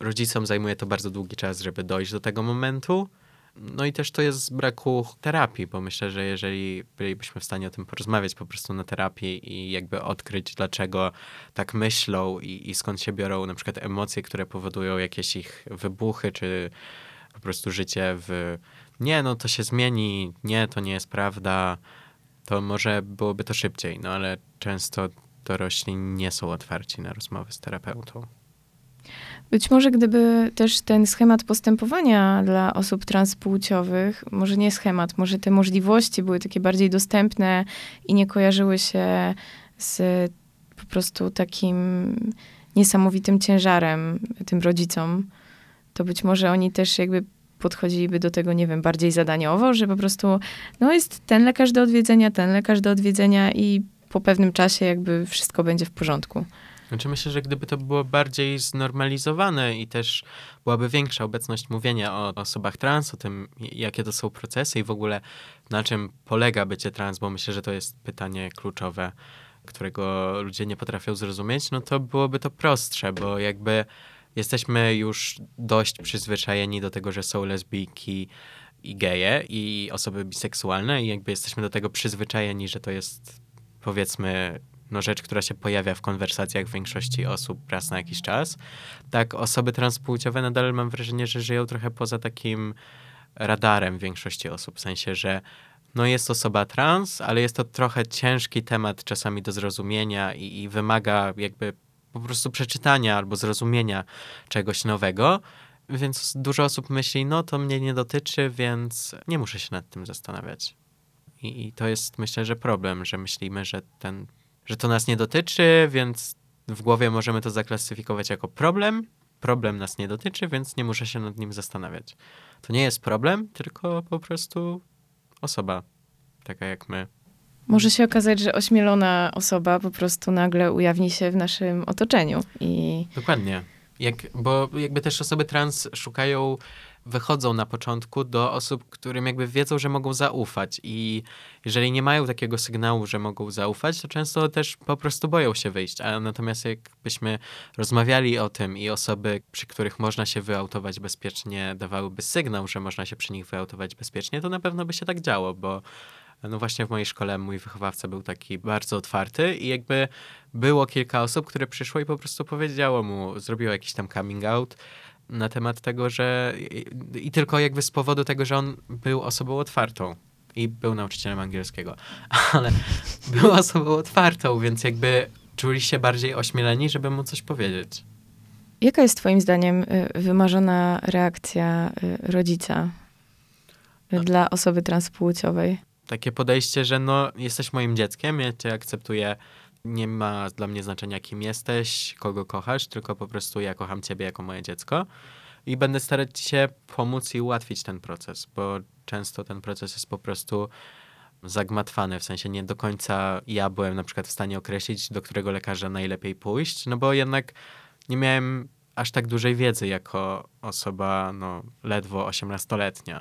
rodzicom zajmuje to bardzo długi czas, żeby dojść do tego momentu. No i też to jest z braku terapii, bo myślę, że jeżeli bylibyśmy w stanie o tym porozmawiać po prostu na terapii i jakby odkryć, dlaczego tak myślą i, i skąd się biorą na przykład emocje, które powodują jakieś ich wybuchy, czy po prostu życie w nie, no to się zmieni, nie, to nie jest prawda, to może byłoby to szybciej, no ale często dorośli nie są otwarci na rozmowy z terapeutą. Być może gdyby też ten schemat postępowania dla osób transpłciowych, może nie schemat, może te możliwości były takie bardziej dostępne i nie kojarzyły się z po prostu takim niesamowitym ciężarem tym rodzicom, to być może oni też jakby podchodziliby do tego, nie wiem, bardziej zadaniowo, że po prostu no jest ten lekarz do odwiedzenia, ten lekarz do odwiedzenia i po pewnym czasie jakby wszystko będzie w porządku. Znaczy myślę, że gdyby to było bardziej znormalizowane i też byłaby większa obecność mówienia o osobach trans, o tym, jakie to są procesy i w ogóle na czym polega bycie trans, bo myślę, że to jest pytanie kluczowe, którego ludzie nie potrafią zrozumieć, no to byłoby to prostsze, bo jakby jesteśmy już dość przyzwyczajeni do tego, że są lesbijki i geje i osoby biseksualne i jakby jesteśmy do tego przyzwyczajeni, że to jest powiedzmy no, rzecz, która się pojawia w konwersacjach większości osób raz na jakiś czas. Tak, osoby transpłciowe nadal mam wrażenie, że żyją trochę poza takim radarem większości osób, w sensie, że no jest osoba trans, ale jest to trochę ciężki temat czasami do zrozumienia i, i wymaga jakby po prostu przeczytania albo zrozumienia czegoś nowego. Więc dużo osób myśli, no to mnie nie dotyczy, więc nie muszę się nad tym zastanawiać. I, I, to jest myślę, że problem, że myślimy, że ten że to nas nie dotyczy, więc w głowie możemy to zaklasyfikować jako problem. Problem nas nie dotyczy, więc nie muszę się nad nim zastanawiać. To nie jest problem, tylko po prostu osoba, taka jak my. Może się okazać, że ośmielona osoba po prostu nagle ujawni się w naszym otoczeniu. I... Dokładnie. Jak, bo jakby też osoby trans szukają wychodzą na początku do osób, którym jakby wiedzą, że mogą zaufać i jeżeli nie mają takiego sygnału, że mogą zaufać, to często też po prostu boją się wyjść. A natomiast jakbyśmy rozmawiali o tym i osoby, przy których można się wyautować bezpiecznie, dawałyby sygnał, że można się przy nich wyautować bezpiecznie, to na pewno by się tak działo, bo no właśnie w mojej szkole mój wychowawca był taki bardzo otwarty i jakby było kilka osób, które przyszło i po prostu powiedziało mu, zrobiło jakiś tam coming out na temat tego, że i, tylko jakby z powodu tego, że on był osobą otwartą i był nauczycielem angielskiego, ale był osobą otwartą, więc jakby czuli się bardziej ośmieleni, żeby mu coś powiedzieć. Jaka jest twoim zdaniem y, wymarzona reakcja y, rodzica y, dla osoby transpłciowej? Takie podejście, że no jesteś moim dzieckiem, ja cię akceptuję, nie ma dla mnie znaczenia kim jesteś, kogo kochasz, tylko po prostu ja kocham ciebie jako moje dziecko i będę starać się pomóc i ułatwić ten proces, bo często ten proces jest po prostu zagmatwany, w sensie nie do końca ja byłem na przykład w stanie określić, do którego lekarza najlepiej pójść, no bo jednak nie miałem aż tak dużej wiedzy jako osoba no, ledwo 18-letnia.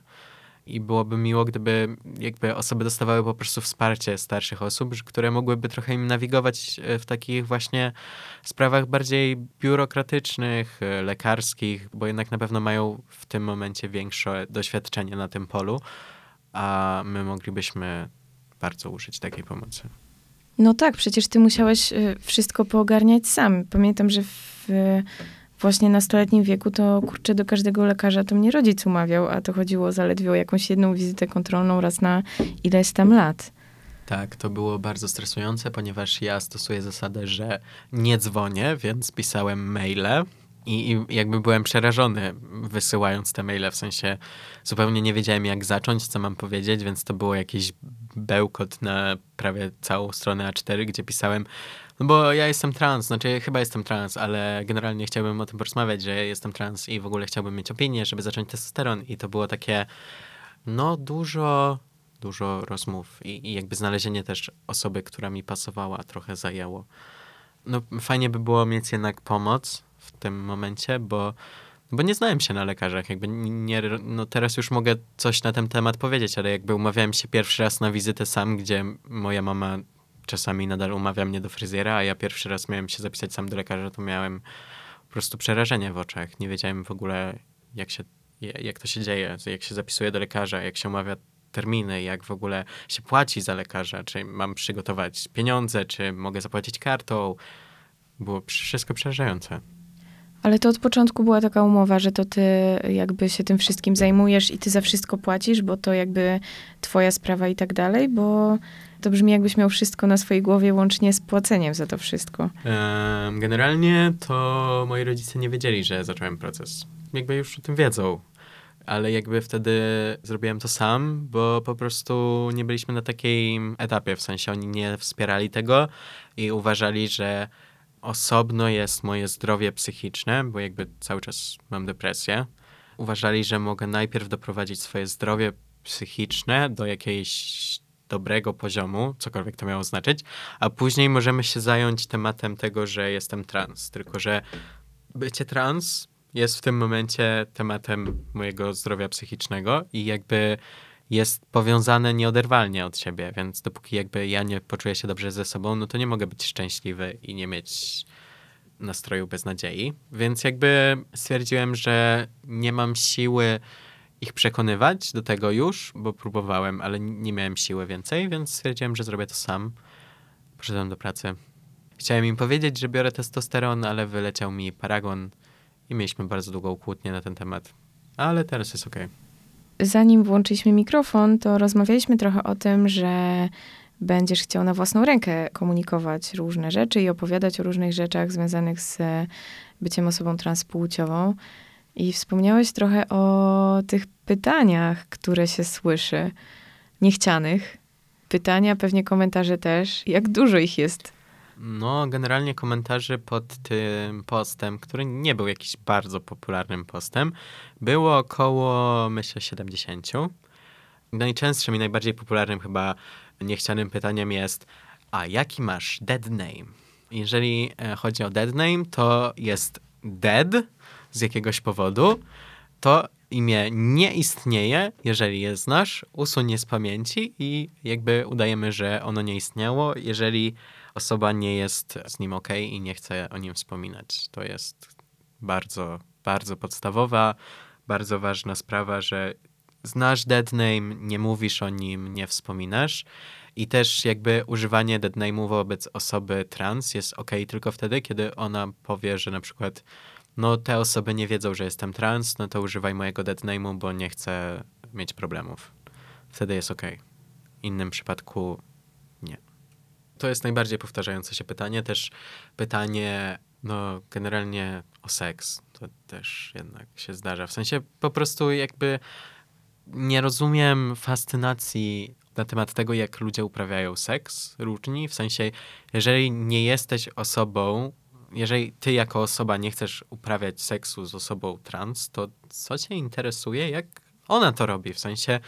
I byłoby miło, gdyby jakby osoby dostawały po prostu wsparcie starszych osób, które mogłyby trochę im nawigować e, w takich właśnie sprawach bardziej biurokratycznych, e, lekarskich, bo jednak na pewno mają w tym momencie większe doświadczenie na tym polu, a my moglibyśmy bardzo użyć takiej pomocy. No tak, przecież ty musiałeś y, wszystko poogarniać sam. Pamiętam, że w właśnie nastoletnim wieku to kurczę do każdego lekarza to mnie rodzic umawiał, a to chodziło zaledwie o jakąś jedną wizytę kontrolną raz na ileś tam lat. Tak, to było bardzo stresujące, ponieważ ja stosuję zasadę, że nie dzwonię, więc pisałem maile i, i jakby byłem przerażony wysyłając te maile, w sensie zupełnie nie wiedziałem jak zacząć, co mam powiedzieć, więc to było jakiś bełkot na prawie całą stronę A4, gdzie pisałem no bo ja jestem trans, znaczy chyba jestem trans, ale generalnie chciałbym o tym porozmawiać, że jestem trans i w ogóle chciałbym mieć opinię, żeby zacząć testosteron i to było takie, no dużo, dużo rozmów i, i jakby znalezienie też osoby, która mi pasowała trochę zajęło. No fajnie by było mieć jednak pomoc w tym momencie, bo bo nie znałem się na lekarzach, jakby nie, no teraz już mogę coś na ten temat powiedzieć, ale jakby umawiałem się pierwszy raz na wizytę sam, gdzie moja mama czasami nadal umawia mnie do fryzjera, a ja pierwszy raz miałem się zapisać sam do lekarza, to miałem po prostu przerażenie w oczach. Nie wiedziałem w ogóle, jak, się, jak to się dzieje, jak się zapisuje do lekarza, jak się umawia terminy, jak w ogóle się płaci za lekarza, czy mam przygotować pieniądze, czy mogę zapłacić kartą. Było wszystko przerażające. Ale to od początku była taka umowa, że to ty jakby się tym wszystkim zajmujesz i ty za wszystko płacisz, bo to jakby twoja sprawa i tak dalej, bo to brzmi jakbyś miał wszystko na swojej głowie, łącznie z płaceniem za to wszystko. Generalnie to moi rodzice nie wiedzieli, że zacząłem proces. Jakby już o tym wiedzą. Ale jakby wtedy zrobiłem to sam, bo po prostu nie byliśmy na takim etapie, w sensie oni nie wspierali tego i uważali, że osobno jest moje zdrowie psychiczne, bo jakby cały czas mam depresję. Uważali, że mogę najpierw doprowadzić swoje zdrowie psychiczne do jakiejś dobrego poziomu, cokolwiek to miało znaczyć, a później możemy się zająć tematem tego, że jestem trans. Tylko, że bycie trans jest w tym momencie tematem mojego zdrowia psychicznego i jakby jest powiązane nieoderwalnie od siebie, więc dopóki jakby ja nie poczuję się dobrze ze sobą, no to nie mogę być szczęśliwy i nie mieć nastroju beznadziei. Więc jakby stwierdziłem, że nie mam siły ich przekonywać do tego już, bo próbowałem, ale nie miałem siły więcej, więc stwierdziłem, że zrobię to sam. Poszedłem do pracy. Chciałem im powiedzieć, że biorę testosteron, ale wyleciał mi paragon i mieliśmy bardzo długą kłótnię na ten temat. Ale teraz jest ok. Zanim włączyliśmy mikrofon, to rozmawialiśmy trochę o tym, że będziesz chciał na własną rękę komunikować różne rzeczy i opowiadać o różnych rzeczach związanych z byciem osobą transpłciową. I wspomniałeś trochę o tych pytaniach, które się słyszy, niechcianych. Pytania, pewnie komentarze też. Jak dużo ich jest? No, generalnie komentarzy pod tym postem, który nie był jakiś bardzo popularnym postem, było około, myślę, 70. Najczęstszym i najbardziej popularnym chyba niechcianym pytaniem jest, a jaki masz dead name? Jeżeli e, chodzi o dead name, to jest dead, z jakiegoś powodu, to imię nie istnieje, jeżeli je znasz, usuń je z pamięci i jakby udajemy, że ono nie istniało, jeżeli osoba nie jest z nim ok i nie chce o nim wspominać. To jest bardzo, bardzo podstawowa, bardzo ważna sprawa, że znasz dead name, nie mówisz o nim, nie wspominasz. I też jakby używanie dead name'u wobec osoby trans jest ok tylko wtedy, kiedy ona powie, że na przykład no te osoby nie wiedzą, że jestem trans, no to używaj mojego dead name'u, bo nie chcę mieć problemów. Wtedy jest ok. W innym przypadku nie. To jest najbardziej powtarzające się pytanie. Też pytanie, no generalnie o seks. To też jednak się zdarza. W sensie po prostu jakby nie rozumiem fascynacji na temat tego, jak ludzie uprawiają seks różni. W sensie, jeżeli nie jesteś osobą, jeżeli ty jako osoba nie chcesz uprawiać seksu z osobą trans, to co cię interesuje, jak ona to robi? W sensie,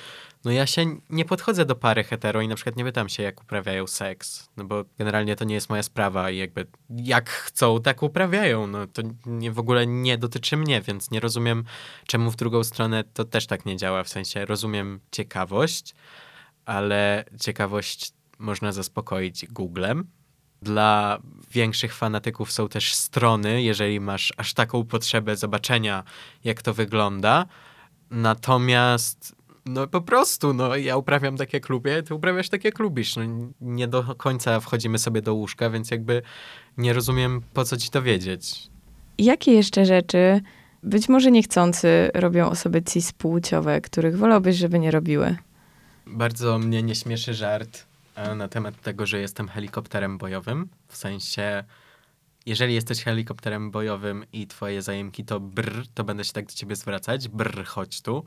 no ja się nie podchodzę do pary hetero i na przykład nie pytam się, jak uprawiają seks, no bo generalnie to nie jest moja sprawa i jakby jak chcą, tak uprawiają. No to nie, w ogóle nie dotyczy mnie, więc nie rozumiem, czemu w drugą stronę to też tak nie działa. W sensie rozumiem ciekawość, ale ciekawość można zaspokoić Googlem. Dla większych fanatyków są też strony, jeżeli masz aż taką potrzebę zobaczenia, jak to wygląda. Natomiast no po prostu, no ja uprawiam tak jak lubię, ty uprawiasz tak jak lubisz. No, nie do końca wchodzimy sobie do łóżka, więc jakby nie rozumiem, po co ci to wiedzieć. Jakie jeszcze rzeczy, być może niechcący, robią osoby cispłciowe, których wolałbyś, żeby nie robiły? Bardzo mnie nie śmieszy żart na temat tego, że jestem helikopterem bojowym. W sensie, jeżeli jesteś helikopterem bojowym i twoje zajemki to brr, to będę się tak do ciebie zwracać. Brr, chodź tu.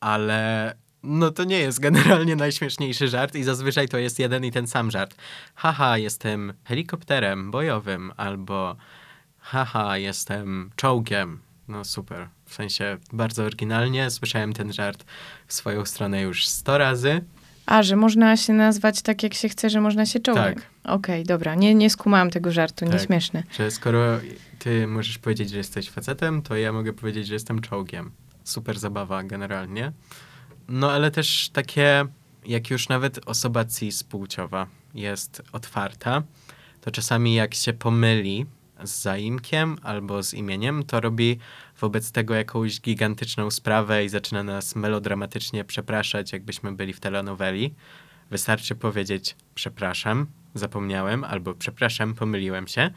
Ale no to nie jest generalnie najśmieszniejszy żart i zazwyczaj to jest jeden i ten sam żart. Haha, jestem helikopterem bojowym albo haha, jestem czołgiem. No super. W sensie bardzo oryginalnie. Słyszałem ten żart w swoją stronę już 100 razy. A, że można się nazwać tak, jak się chce, że można się czołgiem. Tak. Okej, dobra. Nie, nie skumałam tego żartu, Tak. nieśmieszny. Że skoro ty możesz powiedzieć, że jesteś facetem, to ja mogę powiedzieć, że jestem czołgiem. Super zabawa generalnie. No ale też takie, jak już nawet osoba cis-płciowa jest otwarta, to czasami jak się pomyli z zaimkiem albo z imieniem, to robi wobec tego jakąś gigantyczną sprawę i zaczyna nas melodramatycznie przepraszać, jakbyśmy byli w telenoweli. Wystarczy powiedzieć przepraszam, zapomniałem, albo przepraszam, pomyliłem się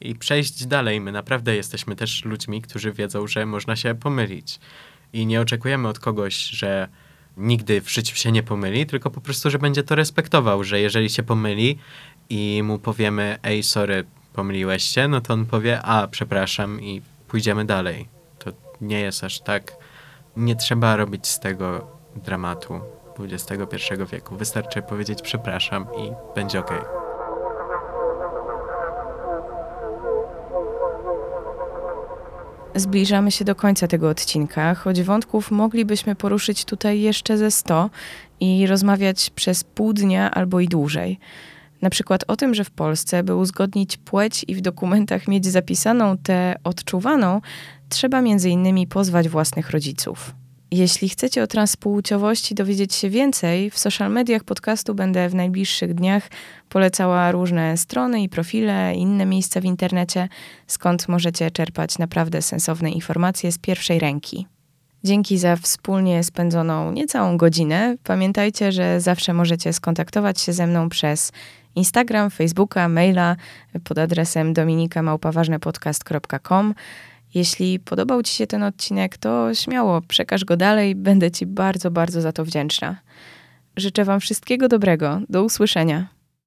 i przejść dalej. My naprawdę jesteśmy też ludźmi, którzy wiedzą, że można się pomylić. I nie oczekujemy od kogoś, że nigdy w życiu się nie pomyli, tylko po prostu, że będzie to respektował, że jeżeli się pomyli i mu powiemy, ej, sorry, pomyliłeś się, no to on powie, a, przepraszam i pójdziemy dalej. Nie jest aż tak, nie trzeba robić z tego dramatu XXI wieku. Wystarczy powiedzieć przepraszam i będzie okej. Zbliżamy się do końca tego odcinka, choć wątków moglibyśmy poruszyć tutaj jeszcze ze 100 i rozmawiać przez pół dnia albo i dłużej. Na przykład o tym, że w Polsce, by uzgodnić płeć i w dokumentach mieć zapisaną tę odczuwaną, trzeba innymi pozwać własnych rodziców. Jeśli chcecie o transpłciowości dowiedzieć się więcej, w social mediach podcastu będę w najbliższych dniach polecała różne strony i profile, inne miejsca w internecie, skąd możecie czerpać naprawdę sensowne informacje z pierwszej ręki. Dzięki za wspólnie spędzoną niecałą godzinę. Pamiętajcie, że zawsze możecie skontaktować się ze mną przez Instagram, Facebooka, maila pod adresem dominikamałpaważnepodcast.com. Jeśli podobał Ci się ten odcinek, to śmiało przekaż go dalej. Będę Ci bardzo, bardzo za to wdzięczna. Życzę Wam wszystkiego dobrego. Do usłyszenia.